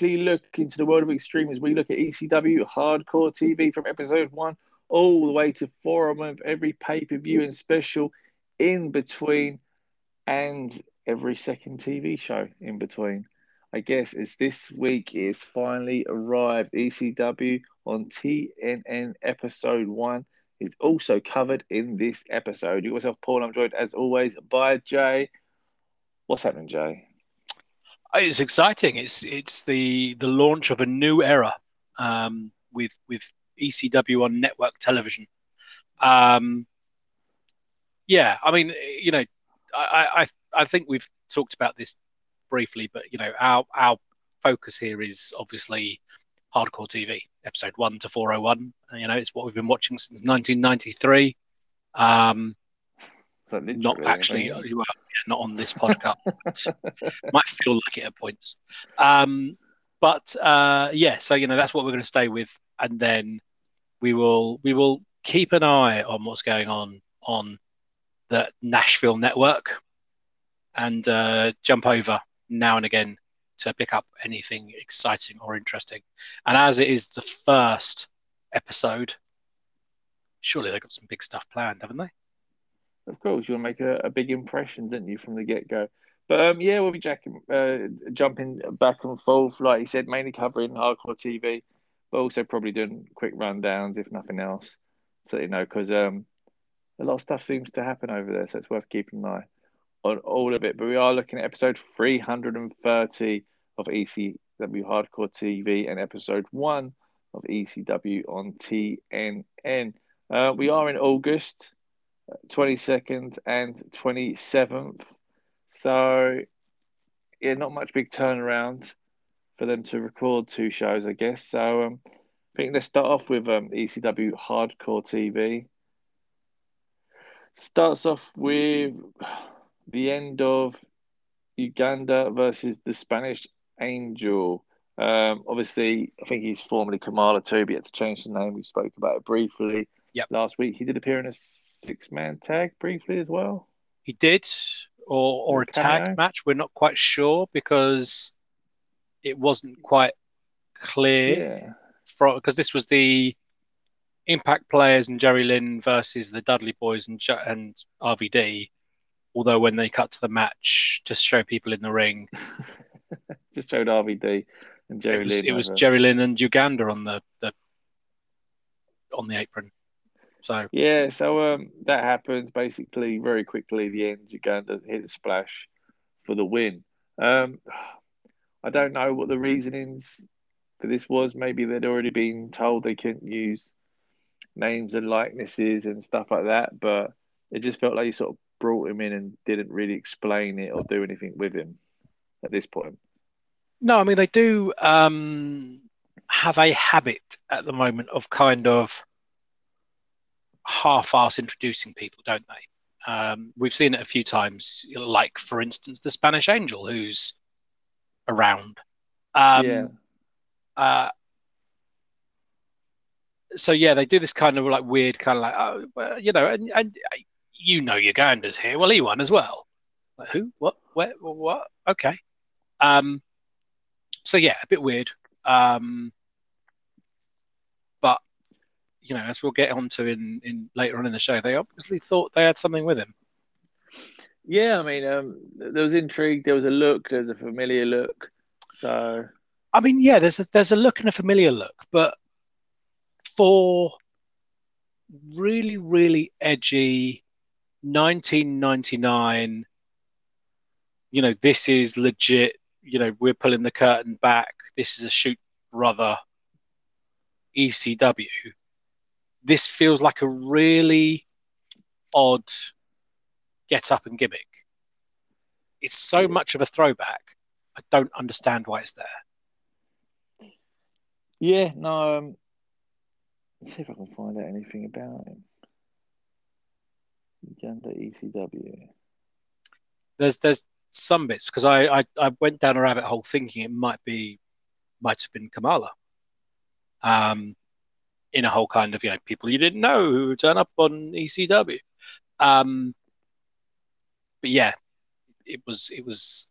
weekly look into the world of extreme as we look at ECW Hardcore TV from episode one all the way to four a month, every pay per view and special in between, and every second TV show in between. I guess as this week is finally arrived, ECW on TNN episode one is also covered in this episode. You yourself, Paul. I'm joined as always by Jay. What's happening, Jay? It's exciting. It's it's the the launch of a new era um, with with ECW on network television. Um, yeah, I mean, you know, I, I I think we've talked about this briefly, but you know, our our focus here is obviously hardcore TV, episode one to four hundred one. You know, it's what we've been watching since nineteen ninety three. Um, not actually, well, yeah, not on this podcast. Might feel like it at points. Um, but uh, yeah, so you know that's what we're going to stay with, and then we will we will keep an eye on what's going on on the Nashville network, and uh, jump over now and again to pick up anything exciting or interesting. And as it is the first episode, surely they've got some big stuff planned, haven't they? Of course, you want to make a, a big impression, didn't you, from the get go? But um, yeah, we'll be jacking, uh, jumping back and forth, like you said, mainly covering hardcore TV, but also probably doing quick rundowns, if nothing else, so you know, because um, a lot of stuff seems to happen over there, so it's worth keeping an eye on all of it. But we are looking at episode 330 of ECW Hardcore TV and episode one of ECW on TNN. Uh, we are in August, 22nd and 27th. So, yeah, not much big turnaround for them to record two shows, I guess. So, um, I think let's start off with um, ECW Hardcore TV. Starts off with the end of Uganda versus the Spanish Angel. Um, obviously, I think he's formerly Kamala too, but he had to change the name. We spoke about it briefly yep. last week. He did appear in a six man tag briefly as well. He did, or or a tag match. We're not quite sure because it wasn't quite clear yeah. from because this was the Impact players and Jerry Lynn versus the Dudley Boys and and RVD. Although when they cut to the match to show people in the ring, just showed RVD and Jerry it was, Lynn. It was Jerry Lynn and Uganda on the, the on the apron. So yeah, so um, that happens basically very quickly. The end, Uganda hit a splash for the win. Um, I don't know what the reasonings for this was. Maybe they'd already been told they couldn't use names and likenesses and stuff like that, but it just felt like you sort of brought him in and didn't really explain it or do anything with him at this point. No, I mean they do um, have a habit at the moment of kind of half-ass introducing people, don't they? Um, we've seen it a few times, like for instance the Spanish Angel, who's around. Um, yeah. Uh, so yeah, they do this kind of like weird, kind of like, oh, well, you know, and, and you know Uganda's here. Well, he won as well. Like, who? What? Where? What? Okay. Um. So yeah, a bit weird. Um you know, as we'll get onto in, in later on in the show, they obviously thought they had something with him. Yeah, I mean, um, there was intrigue. There was a look. There was a familiar look. So, I mean, yeah, there's a, there's a look and a familiar look, but for really, really edgy, 1999. You know, this is legit. You know, we're pulling the curtain back. This is a shoot brother ECW this feels like a really odd get up and gimmick. It's so much of a throwback. I don't understand why it's there. Yeah, no. Um, let's see if I can find out anything about him. Uganda ECW. There's there's some bits because I, I I went down a rabbit hole thinking it might be might have been Kamala. Um, in a whole kind of you know people you didn't know who turn up on ECW. Um, but yeah, it was it was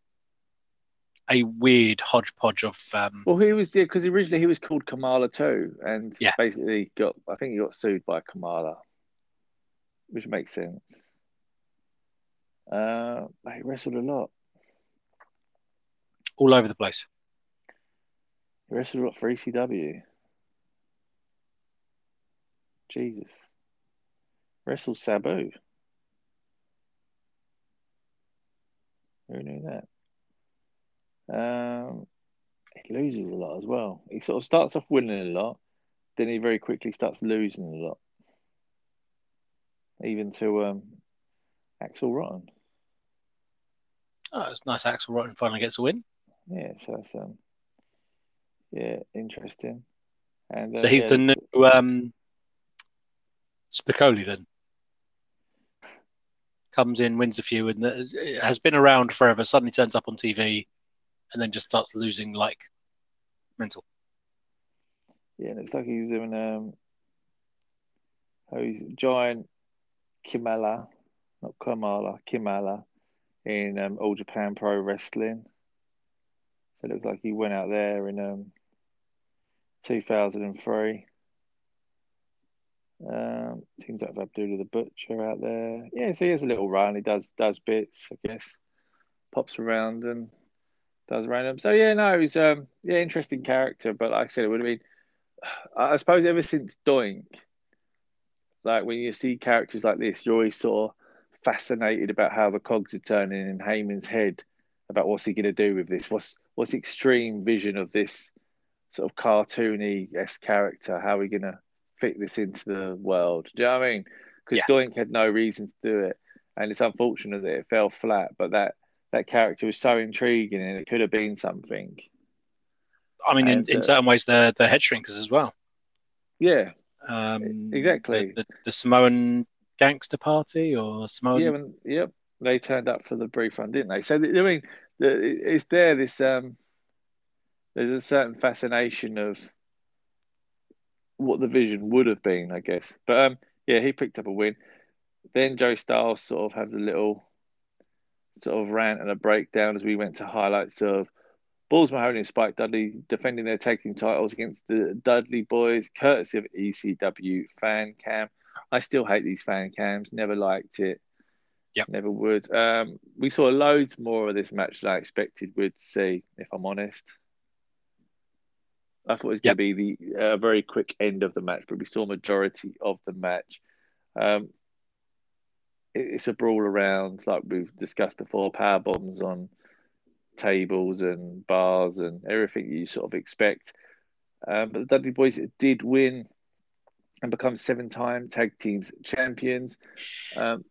a weird hodgepodge of. Um, well, he was yeah, because originally he was called Kamala too, and Yeah. basically got I think he got sued by Kamala, which makes sense. Uh, he wrestled a lot. all over the place. He wrestled a lot for ECW. Jesus. Wrestled Sabu. Who knew that? Um, he loses a lot as well. He sort of starts off winning a lot, then he very quickly starts losing a lot. Even to um, Axl Rotten. Oh, it's nice. Axl Rotten finally gets a win. Yeah, so that's um, yeah, interesting. And uh, So he's yeah, the new um, Spicolli then comes in, wins a few, and has been around forever. Suddenly turns up on TV, and then just starts losing like mental. Yeah, looks like he's in um, oh, he's giant Kimala, not Kamala, Kimala, in um, All Japan Pro Wrestling. So it looks like he went out there in um, 2003. Um, teams that Abdullah the Butcher out there. Yeah, so he has a little run. He does does bits, I guess. Pops around and does random. So yeah, no, he's um yeah, interesting character. But like I said, it would have been. I suppose ever since Doink, like when you see characters like this, you're always sort of fascinated about how the cogs are turning in Heyman's head about what's he going to do with this. What's what's extreme vision of this sort of cartoony s character? How are we going to fit this into the world? Do you know what I mean? Because Yeah. Doink had no reason to do it, and it's unfortunate that it fell flat. But that that character was so intriguing, and it could have been something. I mean, in, And, in uh, certain ways, they're they're Headshrinkers as well. Yeah, Um, Exactly. The, the, the Samoan Gangsta Party or Samoan. Yeah, when, yep. They turned up for the brief run, didn't they? So I mean, it's there. This um, there's a certain fascination of what the vision would have been, I guess. But um, yeah, he picked up a win. Then Joey Styles sort of had a little sort of rant and a breakdown as we went to highlights of Balls Mahoney and Spike Dudley defending their tag team titles against the Dudley Boys, courtesy of ECW fan cam. I still hate these fan cams. Never liked it. Yep. Never would. Um, we saw loads more of this match than I expected we'd see, if I'm honest. I thought it was Yep. going to be the uh, very quick end of the match, but we saw majority of the match. Um, it- it's a brawl around, like we've discussed before, power bombs on tables and bars and everything you sort of expect. Um, but the Dudley Boys did win and become seven-time tag teams champions. Um,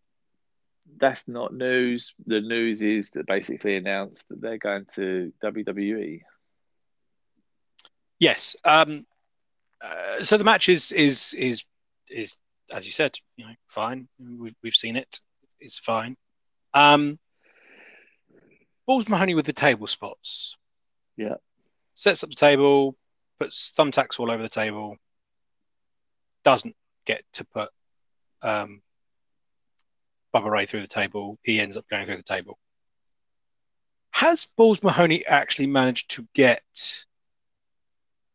that's not news. The news is that basically announced that they're going to. WWE. Yes. Um, uh, so the match is is is is as you said, you know, fine. We've we've seen it. It's fine. Um, Balls Mahoney with the table spots. Yeah. Sets up the table, puts thumbtacks all over the table. Doesn't get to put um, Bubba Ray through the table. He ends up going through the table. Has Balls Mahoney actually managed to get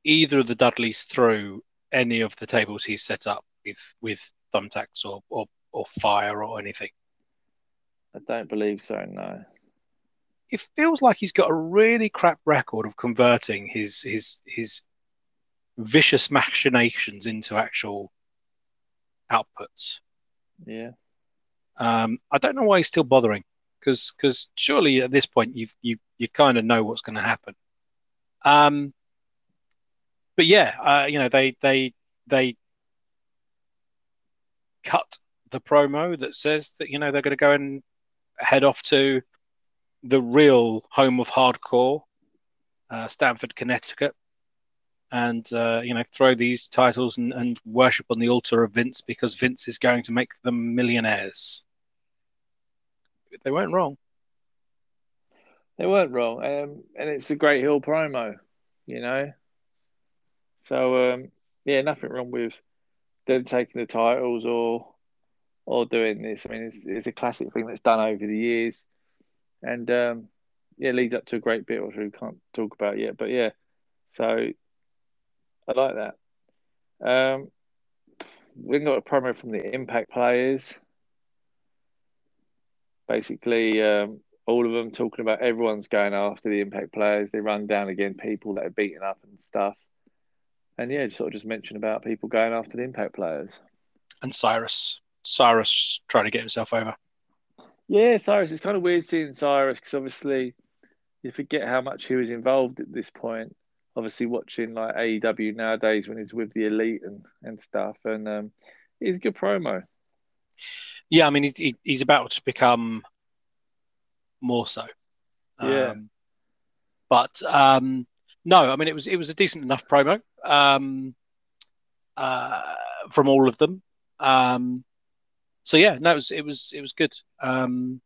either of the Dudleys through any of the tables he's set up with with thumbtacks or or, or fire or anything? I don't believe so. No. It feels like he's got a really crap record of converting his his his vicious machinations into actual outputs. Yeah. Um, I don't know why he's still bothering because because surely at this point you you you kind of know what's going to happen. Um, but yeah, uh, you know they they they cut the promo that says that you know they're going to go and head off to the real home of hardcore, uh, Stamford, Connecticut, and uh, you know throw these titles and, and worship on the altar of Vince because Vince is going to make them millionaires. They weren't wrong. They weren't wrong. Um, and it's a great heel promo, you know. So um, yeah, nothing wrong with them taking the titles or or doing this. I mean, it's, it's a classic thing that's done over the years, and um, yeah, leads up to a great bit, which we can't talk about yet. But yeah, so I like that. Um, we got a promo from the Impact players. Basically, um, all of them talking about everyone's going after the Impact players. They run down again people that are beaten up and stuff. And yeah, just sort of just mention about people going after the Impact players. And Cyrus. Cyrus trying to get himself over. Yeah, Cyrus. It's kind of weird seeing Cyrus because obviously you forget how much he was involved at this point. Obviously, watching like AEW nowadays when he's with the elite and, and stuff, and um, he's a good promo. Yeah, I mean, he, he's about to become more so. Yeah. Um, but um, no, I mean, it was it was a decent enough promo um, uh, from all of them. Um, so yeah, no, it was it was it was good. Um,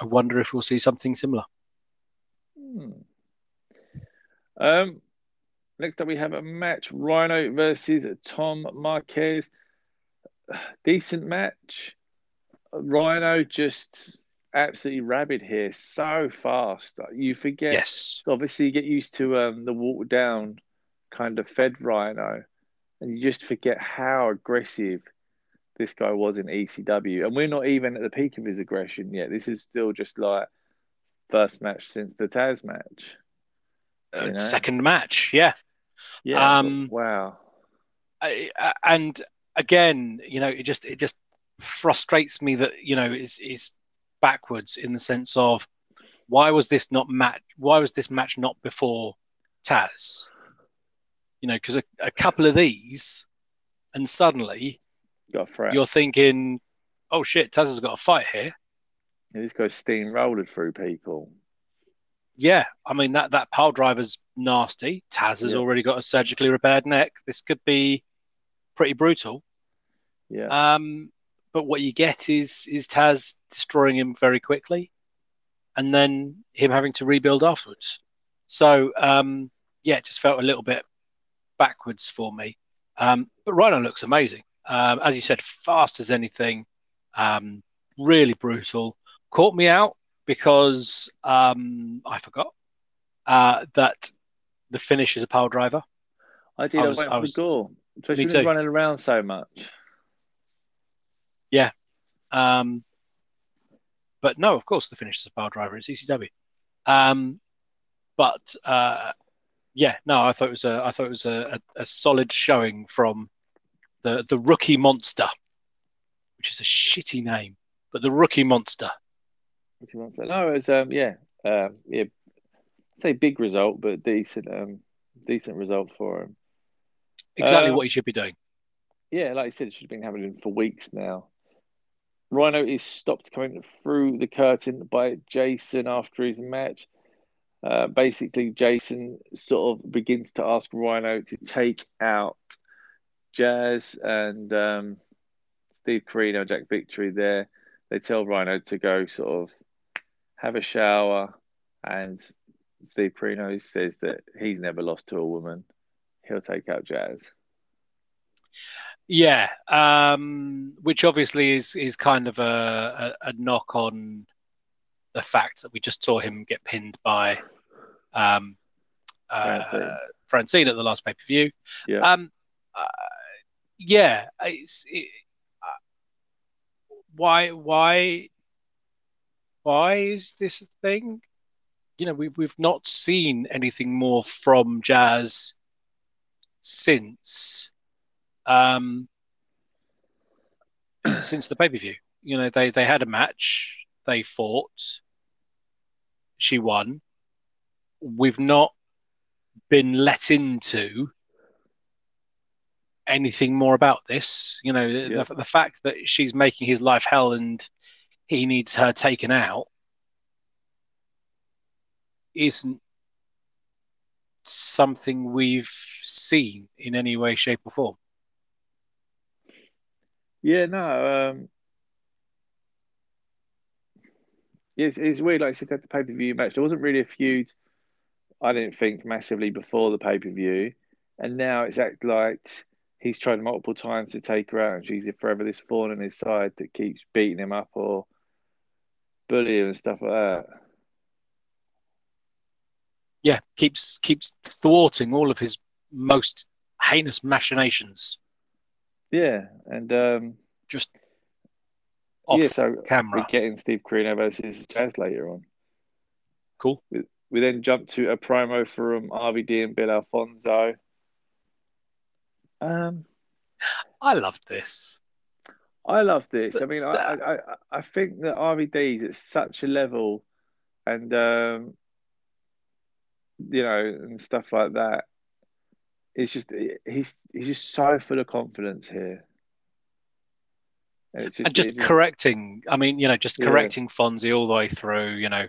I wonder if we'll see something similar. Hmm. Um, next up, we have a match: Rhino versus Tom Marquez. Decent match. Rhino just absolutely rabid here, so fast. You forget. Yes. Obviously, you get used to um, the walk down kind of fed Rhino, and you just forget how aggressive this guy was in ECW. And we're not even at the peak of his aggression yet. This is still just like first match since the Taz match. Uh, know? Second match, yeah. Yeah. Um, wow. I, and again, you know, it just it just frustrates me that you know it's it's backwards in the sense of why was this not match? Why was this match not before Taz? You know, because a, a couple of these, and suddenly you're thinking, oh shit, Taz has got a fight here. Yeah, this guy's steamrolled through people. Yeah, I mean that that pile driver's nasty. Taz has yeah. already got a surgically repaired neck. This could be pretty brutal. Yeah. Um, but what you get is is Taz destroying him very quickly, and then him having to rebuild afterwards. So um, yeah, it just felt a little bit backwards for me. Um, but Rhino looks amazing. Um, as you said, fast as anything, um, really brutal. Caught me out because um, I forgot uh, that the finish is a power driver. I did. I was, I was, I was goal. Especially me running around so much. Yeah. Um, but no, of course, the finish is a power driver. It's ECW. Um, but uh, yeah, no, I thought it was a, I thought it was a, a, a solid showing from the the rookie monster, which is a shitty name, but the rookie monster. Rookie monster. No, it was um, yeah, uh, yeah, say big result, but decent, um, decent result for him. Exactly uh, what he should be doing. Yeah, like I said, it should have been happening for weeks now. Rhino is stopped coming through the curtain by Jason after his match. Uh, basically, Jason sort of begins to ask Rhino to take out Jazz and um, Steve Corino, Jack Victory there. They tell Rhino to go sort of have a shower, and Steve Corino says that he's never lost to a woman. He'll take out Jazz. Yeah, um, which obviously is is kind of a, a, a, knock on the fact that we just saw him get pinned by um, uh, Francine. Francine at the last pay per view. Yeah. Um, uh, yeah, it's it, uh, why why why is this a thing? You know, we we've not seen anything more from Jazz since um since the pay per view. You know, they they had a match, they fought, she won. We've not been let into anything more about this. You know, yeah. the, the fact that she's making his life hell and he needs her taken out isn't something we've seen in any way, shape, or form. Yeah, no. Um, it's, it's weird. Like I said, at the pay per view match, there wasn't really a feud. I didn't think massively before the pay per view, and now it's act like he's tried multiple times to take her out, and she's forever this thorn in his side that keeps beating him up or bullying and stuff like that. yeah, keeps keeps thwarting all of his most heinous machinations. Yeah, and um, just off yeah, so camera. We're getting Steve Corino versus Jazz later on. Cool. We, we then jump to a promo from RVD and Bill Alfonso. Um, I loved this. I love this. I mean, I, I, I think that RVD is at such a level, and um, you know, and stuff like that. It's just he's he's just so full of confidence here. And, just, and just correcting. I mean, you know, just correcting yeah. Fonzie all the way through. You know,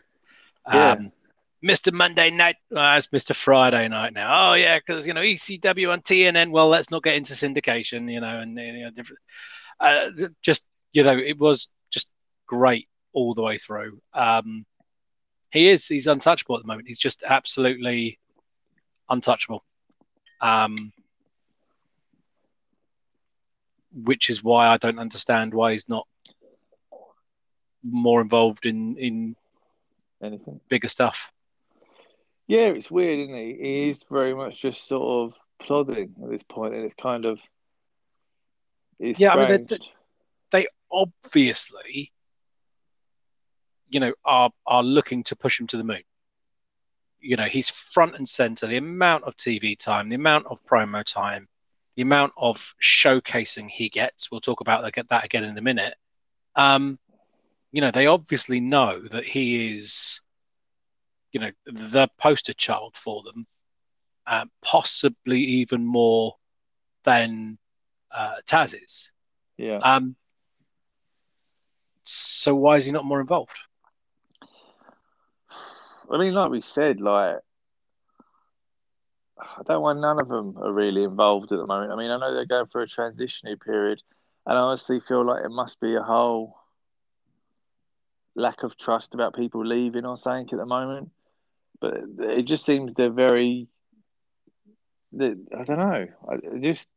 um, yeah. Mr. Monday night, oh, it's Mr. Friday night now. Oh yeah, because you know ECW on TNN. Well, let's not get into syndication. You know, and you know, different. Uh, just you know, it was just great all the way through. Um, he is he's untouchable at the moment. He's just absolutely untouchable. Um, which is why I don't understand why he's not more involved in in anything bigger stuff. Yeah, it's weird, isn't he? He is very much just sort of plodding at this point, and it's kind of it's yeah. Strange. I mean, they, they obviously, you know, are are looking to push him to the moon. You know, he's front and center. The amount of TV time, the amount of promo time, the amount of showcasing he gets. We'll talk about that again in a minute. Um, you know, they obviously know that he is, you know, the poster child for them, uh, possibly even more than uh, Taz is. Yeah. Um, so why is he not more involved? I mean, like we said, like I don't want none of them are really involved at the moment. I mean, I know they're going through a transitionary period, and I honestly feel like it must be a whole lack of trust about people leaving or something at the moment. But it just seems they're very. They, I don't know. I just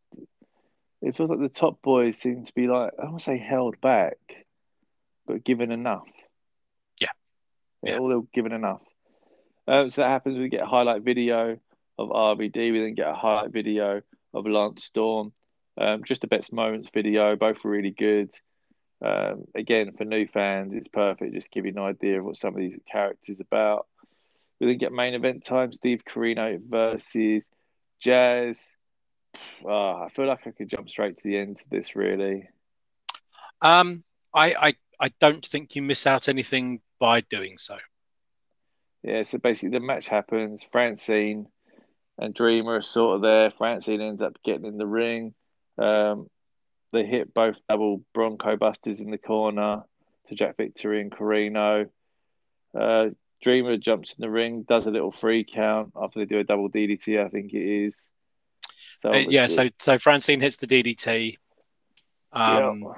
it feels like the top boys seem to be like I don't want to say held back, but given enough. Yeah, yeah, all they're given enough. Um, so that happens. We get a highlight video of RVD. We then get a highlight video of Lance Storm. Um, just the best moments video. Both were really good. Um, again, for new fans, it's perfect. Just give you an idea of what some of these characters are about. We then get main event time. Steve Corino versus Jazz. Oh, I feel like I could jump straight to the end of this. Really. Um, I, I I don't think you miss out anything by doing so. Yeah, so basically the match happens. Francine and Dreamer sort of there. Francine ends up getting in the ring. Um, they hit both double Bronco Busters in the corner to Jack Victory and Corino. Uh, Dreamer jumps in the ring, does a little free count after they do a double DDT, I think it is. So uh, yeah, so so Francine hits the DDT. Um, yeah.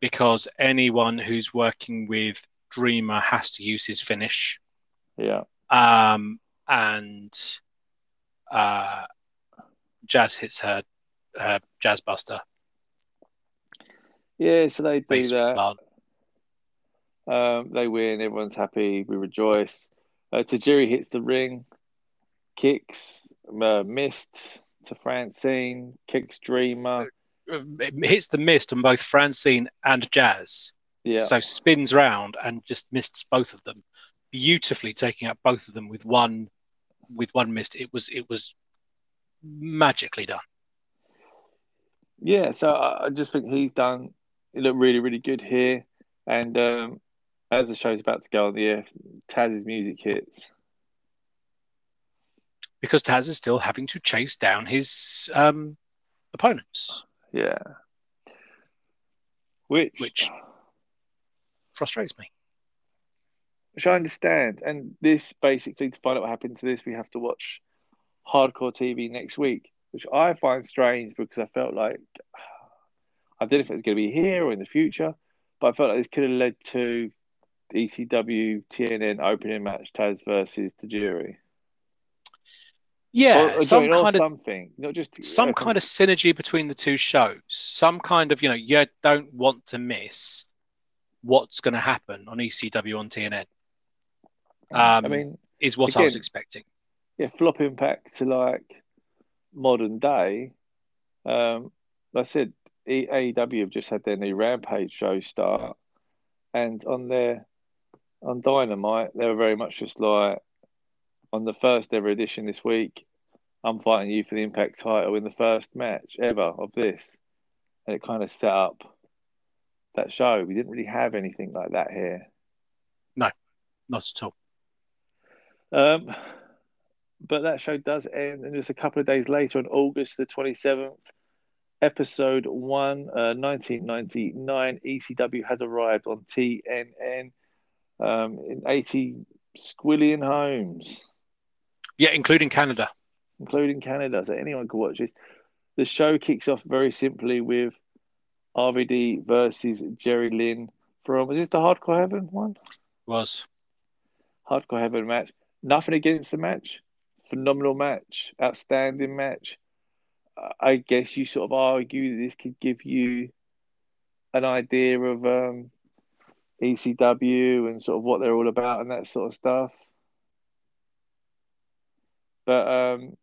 because anyone who's working with Dreamer has to use his finish. Yeah. Um, and uh, Jazz hits her, her Jazz Buster. Yeah, so they do Face that. Um, they win. Everyone's happy. We rejoice. Uh, Tajiri hits the ring, kicks, uh, missed to Francine, kicks Dreamer. It hits the mist on both Francine and Jazz. Yeah. So spins round and just missed both of them, beautifully taking out both of them with one with one mist. It was it was magically done. Yeah, so I just think he's done. He looked really really good here, and um, as the show's about to go on the air, Taz's music hits because Taz is still having to chase down his um, opponents. Yeah. Which, which frustrates me. Which I understand. And this basically, to find out what happened to this, we have to watch Hardcore TV next week, which I find strange because I felt like I didn't know if it was going to be here or in the future, but I felt like this could have led to ECW TNN opening match Taz versus Tajiri. Yeah, or, or some kind of something, not just some kind of synergy between the two shows. Some kind of you know you don't want to miss what's going to happen on ECW on TNN. Um, I mean, is what again, I was expecting. yeah, flopping back to like modern day. Um, like I said AEW have just had their new Rampage show start, and on their on Dynamite, they were very much just like on the first ever edition this week. I'm fighting you for the Impact title in the first match ever of this, and it kind of set up that show. We didn't really have anything like that here. No, not at all. Um, but that show does end, and just a couple of days later, on August the 27th, episode one, uh, 1999, ECW has arrived on TNN um, in 80 squillion homes. Yeah, including Canada. Including Canada, so anyone could watch this. The show kicks off very simply with RVD versus Jerry Lynn from, was this the Hardcore Heaven one? Was. Hardcore Heaven match. Nothing against the match. Phenomenal match. Outstanding match. I guess you sort of argue that this could give you an idea of um, ECW and sort of what they're all about and that sort of stuff. But um,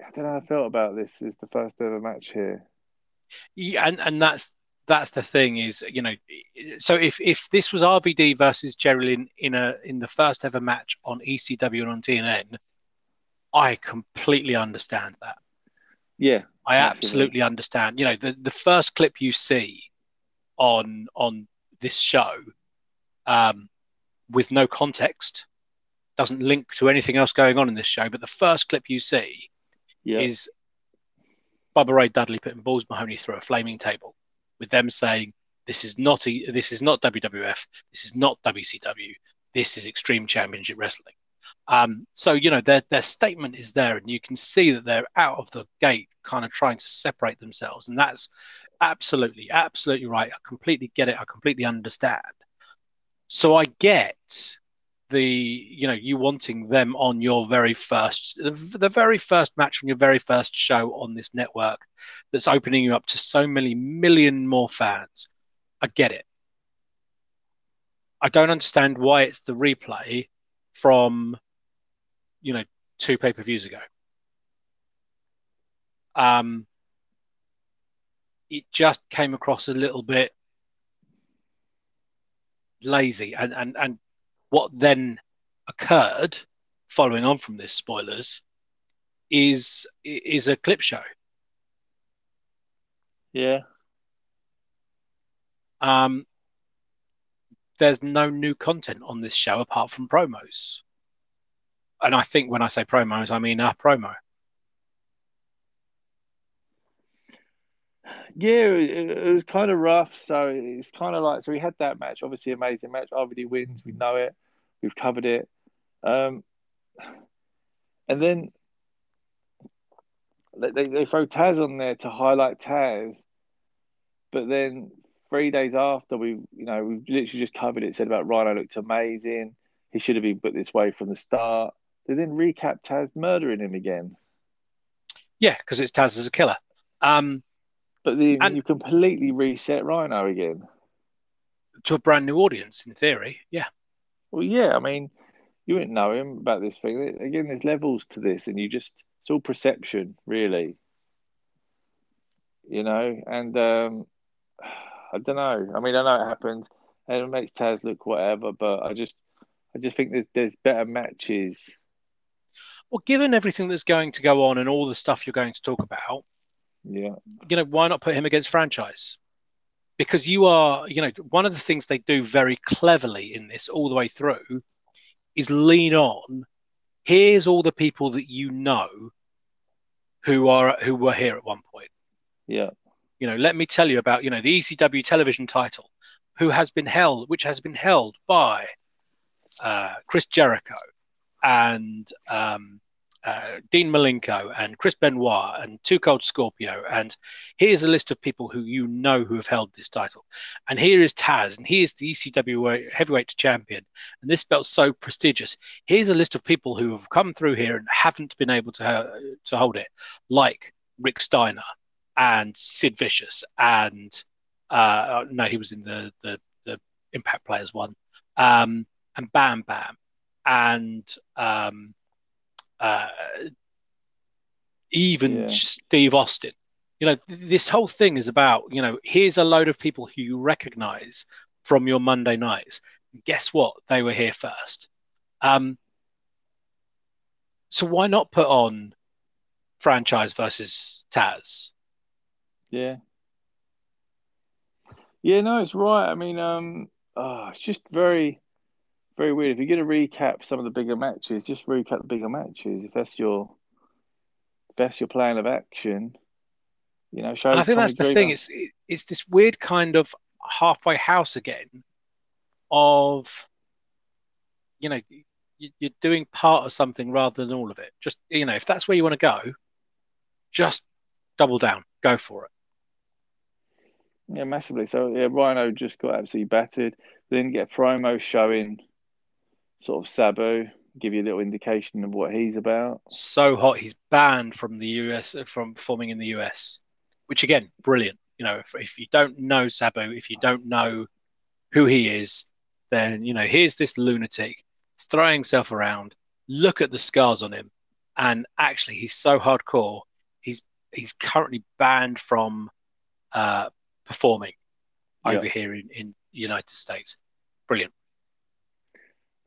I don't know how I felt about this. Is the first ever match here. Yeah, and, and that's that's the thing is you know so if if this was RVD versus Lynn in a in the first ever match on ECW and on TNN, I completely understand that. Yeah, I absolutely understand. You know, the, the first clip you see on on this show, um, with no context, doesn't link to anything else going on in this show. But the first clip you see yeah. is Bubba Ray Dudley putting Balls Mahoney through a flaming table, with them saying, "This is not a, this is not WWF. This is not WCW. This is Extreme Championship Wrestling." Um, so you know their their statement is there, and you can see that they're out of the gate kind of trying to separate themselves. And that's absolutely, absolutely right. I completely get it. I completely understand. So I get the, you know, you wanting them on your very first, the, the very first match on your very first show on this network that's opening you up to so many million more fans. I get it. I don't understand why it's the replay from, you know, two pay per views ago um, it just came across a little bit lazy. And, and, and what then occurred following on from this spoilers is is a clip show. Yeah. Um, there's no new content on this show apart from promos. And I think when I say promos, I mean a promo. yeah, it, it, was kind of rough. So it's kind of like so we had that match, obviously amazing match. RVD wins, we know it, we've covered it, um, and then they, they throw Taz on there to highlight Taz, but then three days after we, you know, we literally just covered it, said about Rhino looked amazing. He should have been put this way from the start. They then recap Taz murdering him again. Yeah, because it's Taz as a killer. Um, but then and you completely reset Rhino again to a brand new audience, in theory. Yeah. Well, yeah. I mean, you wouldn't know him about this thing. Again, there's levels to this, and you just it's all perception, really. You know, and um, I don't know. I mean, I know it happens, and it makes Taz look whatever, but I just, I just think there's there's better matches. Well, given everything that's going to go on and all the stuff you're going to talk about, yeah. You know, why not put him against franchise? Because you are, you know, one of the things they do very cleverly in this all the way through is lean on. Here's all the people that you know who are who were here at one point. Yeah. You know, let me tell you about, you know, the ECW television title, who has been held, which has been held by uh, Chris Jericho and um, uh, Dean Malenko and Chris Benoit and Two Cold Scorpio. And here's a list of people who you know who have held this title. And here is Taz, and he is the ECW heavyweight champion. And this belt's so prestigious. Here's a list of people who have come through here and haven't been able to, uh, to hold it, like Rick Steiner and Sid Vicious. And uh, no, he was in the, the, the Impact Players one. Um, and Bam Bam. And um, uh, even Yeah. Steve Austin. You know, th- this whole thing is about, you know, here's a load of people who you recognize from your Monday nights. Guess what? They were here first. Um, so why not put on franchise versus Taz? Yeah. Yeah, no, it's right. I mean, um, oh, it's just very, very weird. If you're going to recap some of the bigger matches, just recap the bigger matches. If that's your, if that's your plan of action, you know, show. I think that's the thing. It's it's this weird kind of halfway house again of you know you- you're doing part of something rather than all of it. Just you know, if that's where you want to go, just double down, go for it. Yeah, massively. So yeah, Rhino just got absolutely battered. Didn't get a promo showing sort of Sabu, give you a little indication of what he's about. So hot, he's banned from the US from performing in the US, which again, brilliant. You know, if, if you don't know Sabu, if you don't know who he is, then you know here's this lunatic throwing himself around. Look at the scars on him, and actually, he's so hardcore. He's he's currently banned from uh, performing Yeah. over here in in United States. Brilliant.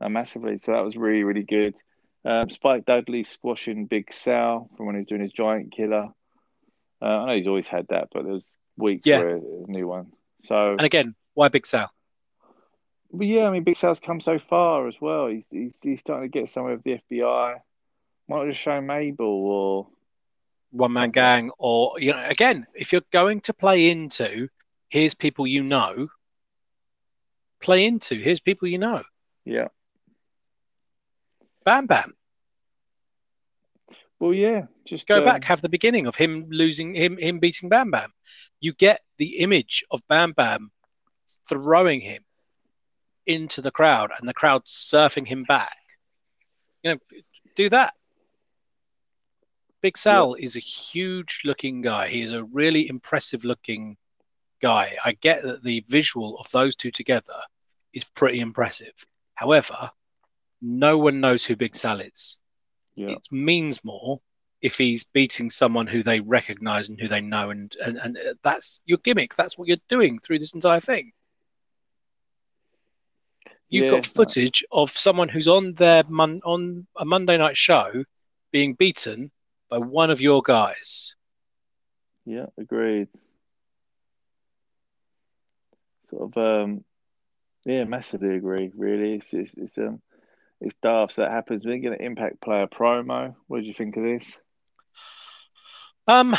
Uh, massively. So that was really, really good. Um, Spike Dudley squashing Big Sal from when he was doing his Giant Killer. Uh, I know he's always had that, but there's weeks Yeah. where it was a new one. So, And again, why Big Sal? but yeah, I mean, Big Sal's come so far as well. He's he's, he's starting to get somewhere with the FBI. Might not just show Mabel or one man gang, or you know, again, if you're going to play into here's people you know, play into here's people you know. yeah. Bam Bam. Well, yeah, just Go um, back, have the beginning of him losing him him beating Bam Bam. You get the image of Bam Bam throwing him into the crowd and the crowd surfing him back. You know, do that. Big Sal is a huge looking guy. He is a really impressive looking guy. I get that the visual of those two together is pretty impressive. However, no one knows who Big Sal is. Yeah. It means more if he's beating someone who they recognize and who they know, and, and and that's your gimmick. That's what you're doing through this entire thing. You've Yeah, got no. footage of someone who's on their mon- on a Monday night show being beaten by one of your guys. Yeah, agreed. Sort of, um, yeah, massively agree. Really, it's it's, it's um, it's daft that happens. We're going to impact player promo. What did you think of this? Um,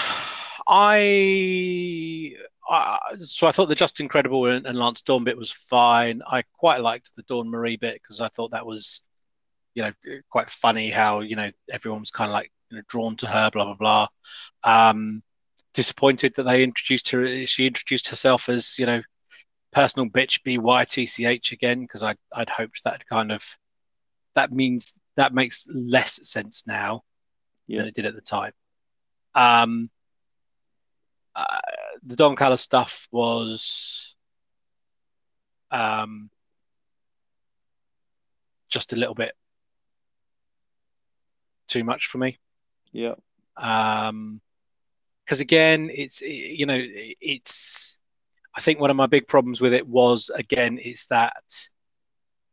I, I so I thought the Justin Credible and, and Lance Dawn bit was fine. I quite liked the Dawn Marie bit because I thought that was, you know, quite funny how you know everyone was kind of like you know drawn to her, blah blah blah. Um, disappointed that they introduced her. She introduced herself as you know, personal bitch B Y T C H again because I I'd hoped that kind of that means that makes less sense now Yeah. than it did at the time. Um, uh, the Don Callis stuff was um, just a little bit too much for me. Yeah, Um, because again, it's you know, it's. I think one of my big problems with it was again it's that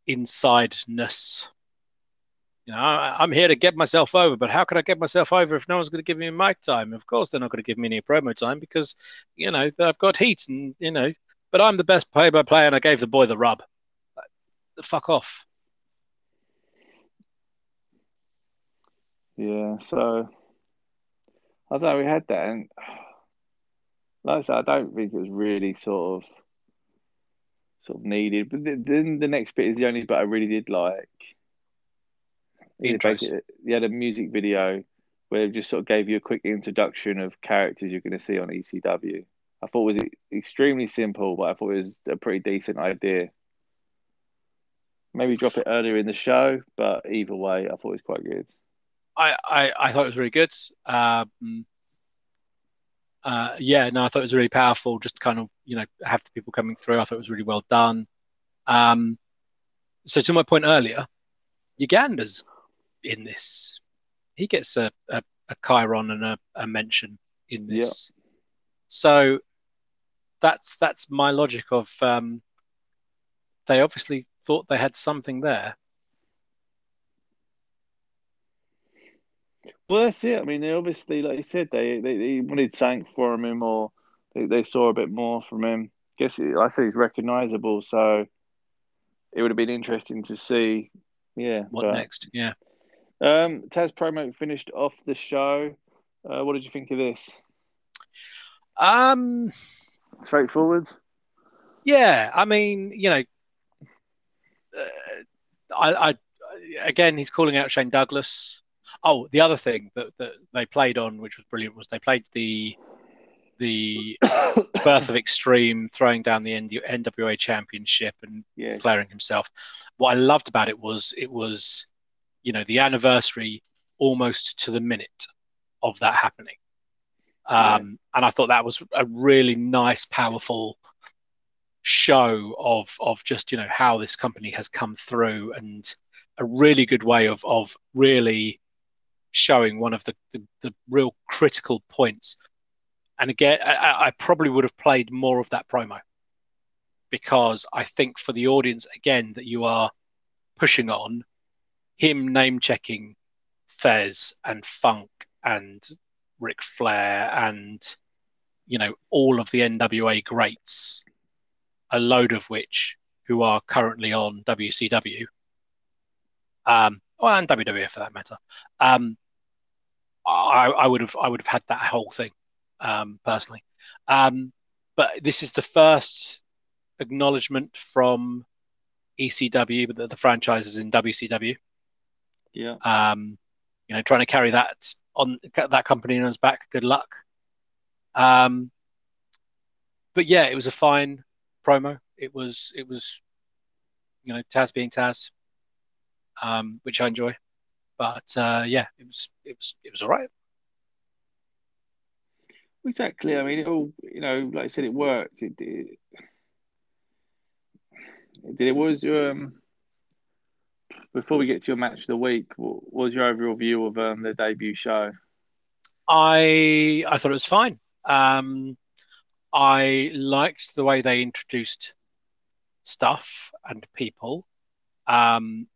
insideness. You know, I, I'm here to get myself over, but how can I get myself over if no one's going to give me mic time? Of course, they're not going to give me any promo time because you know I've got heat and you know. But I'm the best play-by-play, and I gave the boy the rub. Like, fuck off. yeah. So I know. We had that, and like I said, I don't think it was really sort of sort of needed. But then the next bit is the only bit I really did like. Yeah. You had a music video where it just sort of gave you a quick introduction of characters you're going to see on ECW. I thought it was extremely simple, but I thought it was a pretty decent idea. Maybe drop it earlier in the show, but either way, I thought it was quite good. I, I, I thought it was really good. Um, uh, yeah, no, I thought it was really powerful. Just kind of, you know, have the people coming through. I thought it was really well done. Um, so to my point earlier, Uganda's in this. he gets a, a, a chyron and a, a mention in this. Yep. So that's that's my logic of um, they obviously thought they had something there. Well, that's it. I mean, they obviously, like you said, they they, they wanted something from him, or they, they saw a bit more from him. I guess I said he's recognisable, so it would have been interesting to see. Yeah, what but, next? Yeah. Um, Taz promo finished off the show. Uh, what did you think of this? Um, straightforward. Yeah, I mean, you know, uh, I, I again, he's calling out Shane Douglas. Oh, the other thing that, that they played on, which was brilliant, was they played the the birth of extreme, throwing down the NWA championship and yes. declaring himself. What I loved about it was it was, you know, the anniversary almost to the minute of that happening. Um, yeah. And I thought that was a really nice, powerful show of of just you know how this company has come through and a really good way of of really showing one of the the, the real critical points and again, I, I probably would have played more of that promo because I think for the audience, again, that you are pushing on him name checking Fez and Funk and Ric Flair and you know all of the NWA greats, a load of which who are currently on WCW, um, well, and WWF for that matter. Um, I, I would have I would have had that whole thing um, personally. Um, but this is the first acknowledgement from ECW, that the, franchise is in WCW. Yeah. Um, you know, trying to carry that on that company on his back. Good luck. Um, but yeah, it was a fine promo. It was it was, you know, Taz being Taz, um, which I enjoy. But uh, yeah, it was it was it was all right. Exactly. I mean, it all you know, like I said, it worked. It did. It, it was um. Before we get to your match of the week, what was your overall view of um, the debut show? I I thought it was fine. Um, I liked the way they introduced stuff and people. Um,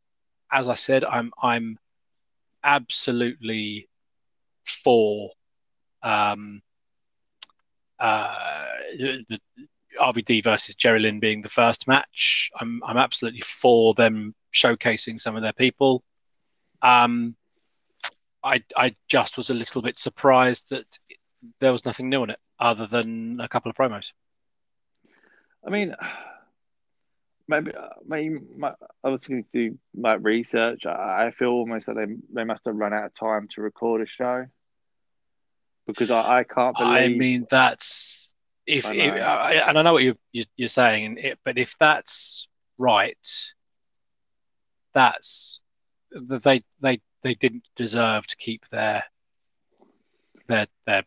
as I said, I'm I'm absolutely for um, uh, RVD versus Jerry Lynn being the first match. I'm I'm absolutely for them showcasing some of their people. Um, I I just was a little bit surprised that there was nothing new in it other than a couple of promos. I mean, maybe maybe my, I was going to do my research. I, I feel almost that they they must have run out of time to record a show because I, I can't believe. I mean, that's if, I if and I know what you, you are saying, but if that's right, that's they they they didn't deserve to keep their their their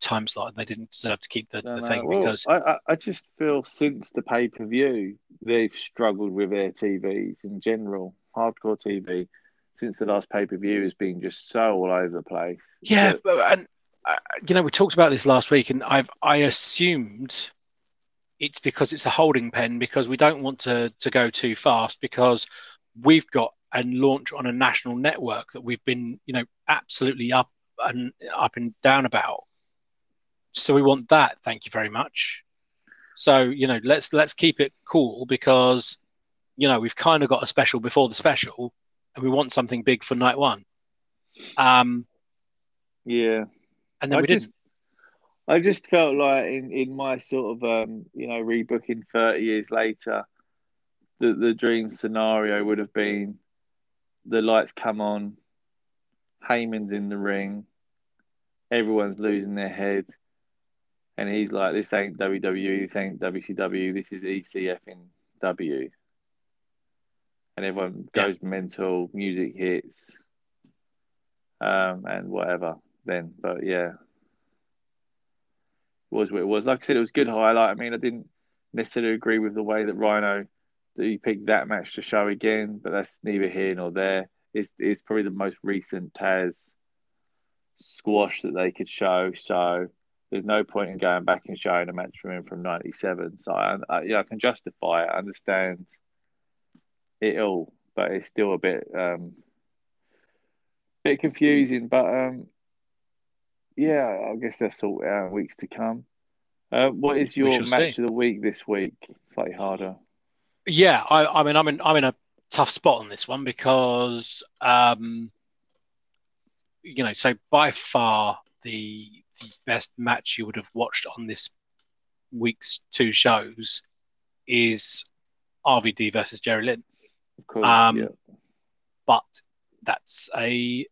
time slot. and They didn't deserve to keep the, no, the thing well, because I, I just feel since the pay per view they've struggled with their TVs in general, hardcore TV. Since the last pay per view has been just so all over the place. Yeah, but, and uh, you know, we talked about this last week, and I've I assumed it's because it's a holding pen because we don't want to to go too fast because we've got a launch on a national network that we've been you know absolutely up and up and down about. So we want that. Thank you very much. So you know, let's let's keep it cool because you know we've kind of got a special before the special, and we want something big for night one. Um, yeah, and then I we just, didn't. I just felt like in, in my sort of um, you know rebooking thirty years later, the the dream scenario would have been the lights come on, Heyman's in the ring, everyone's losing their head, and he's like, "This ain't WWE, this ain't WCW, this is ECF in W," and everyone goes yeah. mental, music hits, um, and whatever then. But yeah, it was what it was. Like I said, it was good highlight. I mean, I didn't necessarily agree with the way that Rhino that he picked that match to show again, but that's neither here nor there. It's, it's probably the most recent Taz squash that they could show. So there's no point in going back and showing a match from him from '97. So I, I, yeah, I can justify it, I understand it all, but it's still a bit um, bit confusing. But um, yeah, I guess they'll sort it out in weeks to come. Uh, what is your match see. of the week this week? Slightly harder. Yeah, I, I mean, I'm in I'm in a tough spot on this one because um, you know, so by far the the best match you would have watched on this week's two shows is RVD versus Jerry Lynn. Of course, um, yeah. But that's a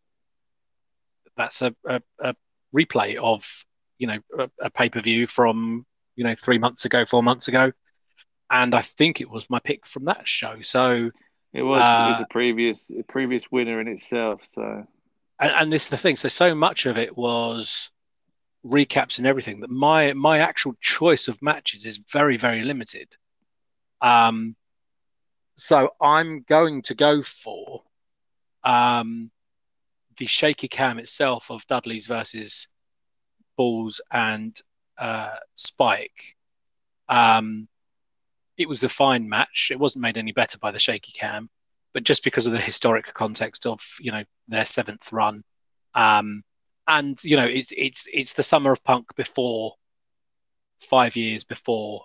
that's a, a, a replay of you know a, a pay per view from you know three months ago, four months ago, and I think it was my pick from that show. So it was, uh, it was a previous a previous winner in itself. So and, and this is the thing. So so much of it was recaps and everything that my my actual choice of matches is very very limited. Um, so I'm going to go for um, the shaky cam itself of Dudley's versus Balls and uh, Spike. Um, it was a fine match. It wasn't made any better by the shaky cam but just because of the historic context of you know their seventh run, um, and you know it's it's it's the summer of punk before five years before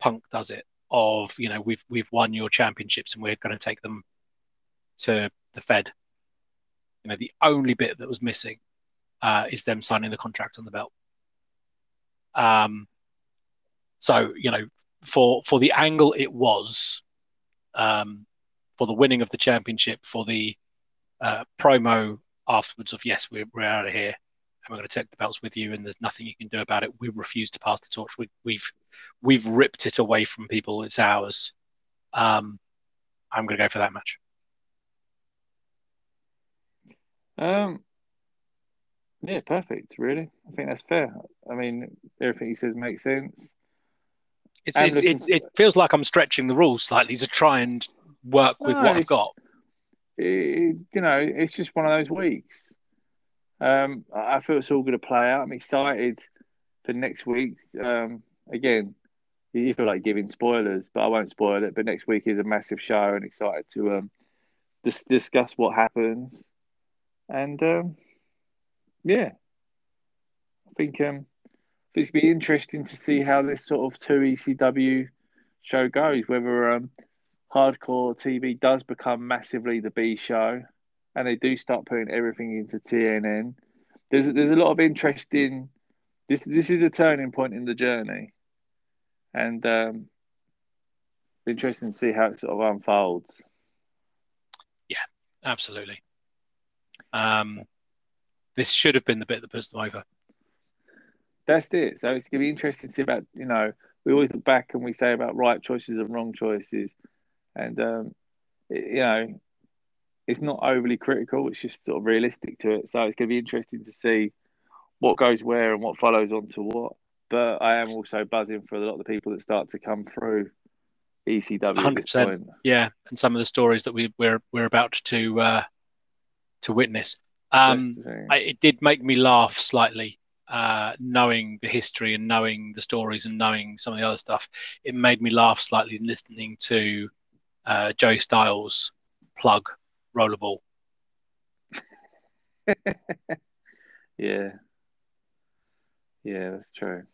punk does it of you know we've we've won your championships and we're going to take them to the Fed. You know the only bit that was missing uh, is them signing the contract on the belt. Um, so you know for for the angle it was, um, for the winning of the championship, for the uh, promo afterwards of yes, we're, we're out of here and we're going to take the belts with you, and there's nothing you can do about it. We refuse to pass the torch. We, have we've, we've ripped it away from people. It's ours. Um, I'm going to go for that match. Um, yeah, perfect. Really, I think that's fair. I mean, everything he says makes sense. It's, it's, it's, it feels like I'm stretching the rules slightly to try and work with no, what I've got. It, you know, it's just one of those weeks. Um, I feel it's all going to play out. I'm excited for next week. Um, again, you feel like giving spoilers, but I won't spoil it. But next week is a massive show, and excited to um, dis- discuss what happens. And um, yeah, I think um, it's be interesting to see how this sort of two ECW show goes. Whether um, hardcore TV does become massively the B show, and they do start putting everything into TNN. There's there's a lot of interest in this. This is a turning point in the journey, and um, interesting to see how it sort of unfolds. Yeah, absolutely. Um, this should have been the bit that puts them over. That's it. So it's going to be interesting to see about you know we always look back and we say about right choices and wrong choices and um, it, you know, it's not overly critical. It's just sort of realistic to it. So it's going to be interesting to see what goes where and what follows on to what. But I am also buzzing for a lot of the people that start to come through ECW. Hundred percent. Yeah, and some of the stories that we, we're we're about to uh, to witness. Um, I, it did make me laugh slightly, uh, knowing the history and knowing the stories and knowing some of the other stuff. It made me laugh slightly listening to uh, Joey Styles plug rollerball. yeah. Yeah, that's true.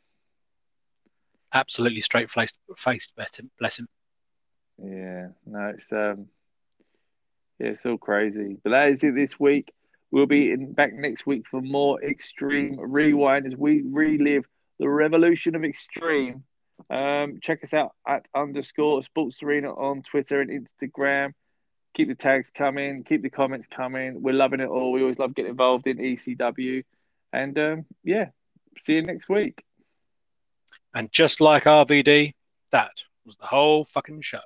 Absolutely straight faced, faced, bless him. Yeah, no, it's um, yeah, it's all crazy. But that is it this week. We'll be in, back next week for more Extreme Rewind as we relive the revolution of Extreme um, check us out at underscore sports arena on Twitter and Instagram. Keep the tags coming, keep the comments coming. We're loving it all. We always love getting involved in ECW. And um, yeah, see you next week. And just like RVD, that was the whole fucking show.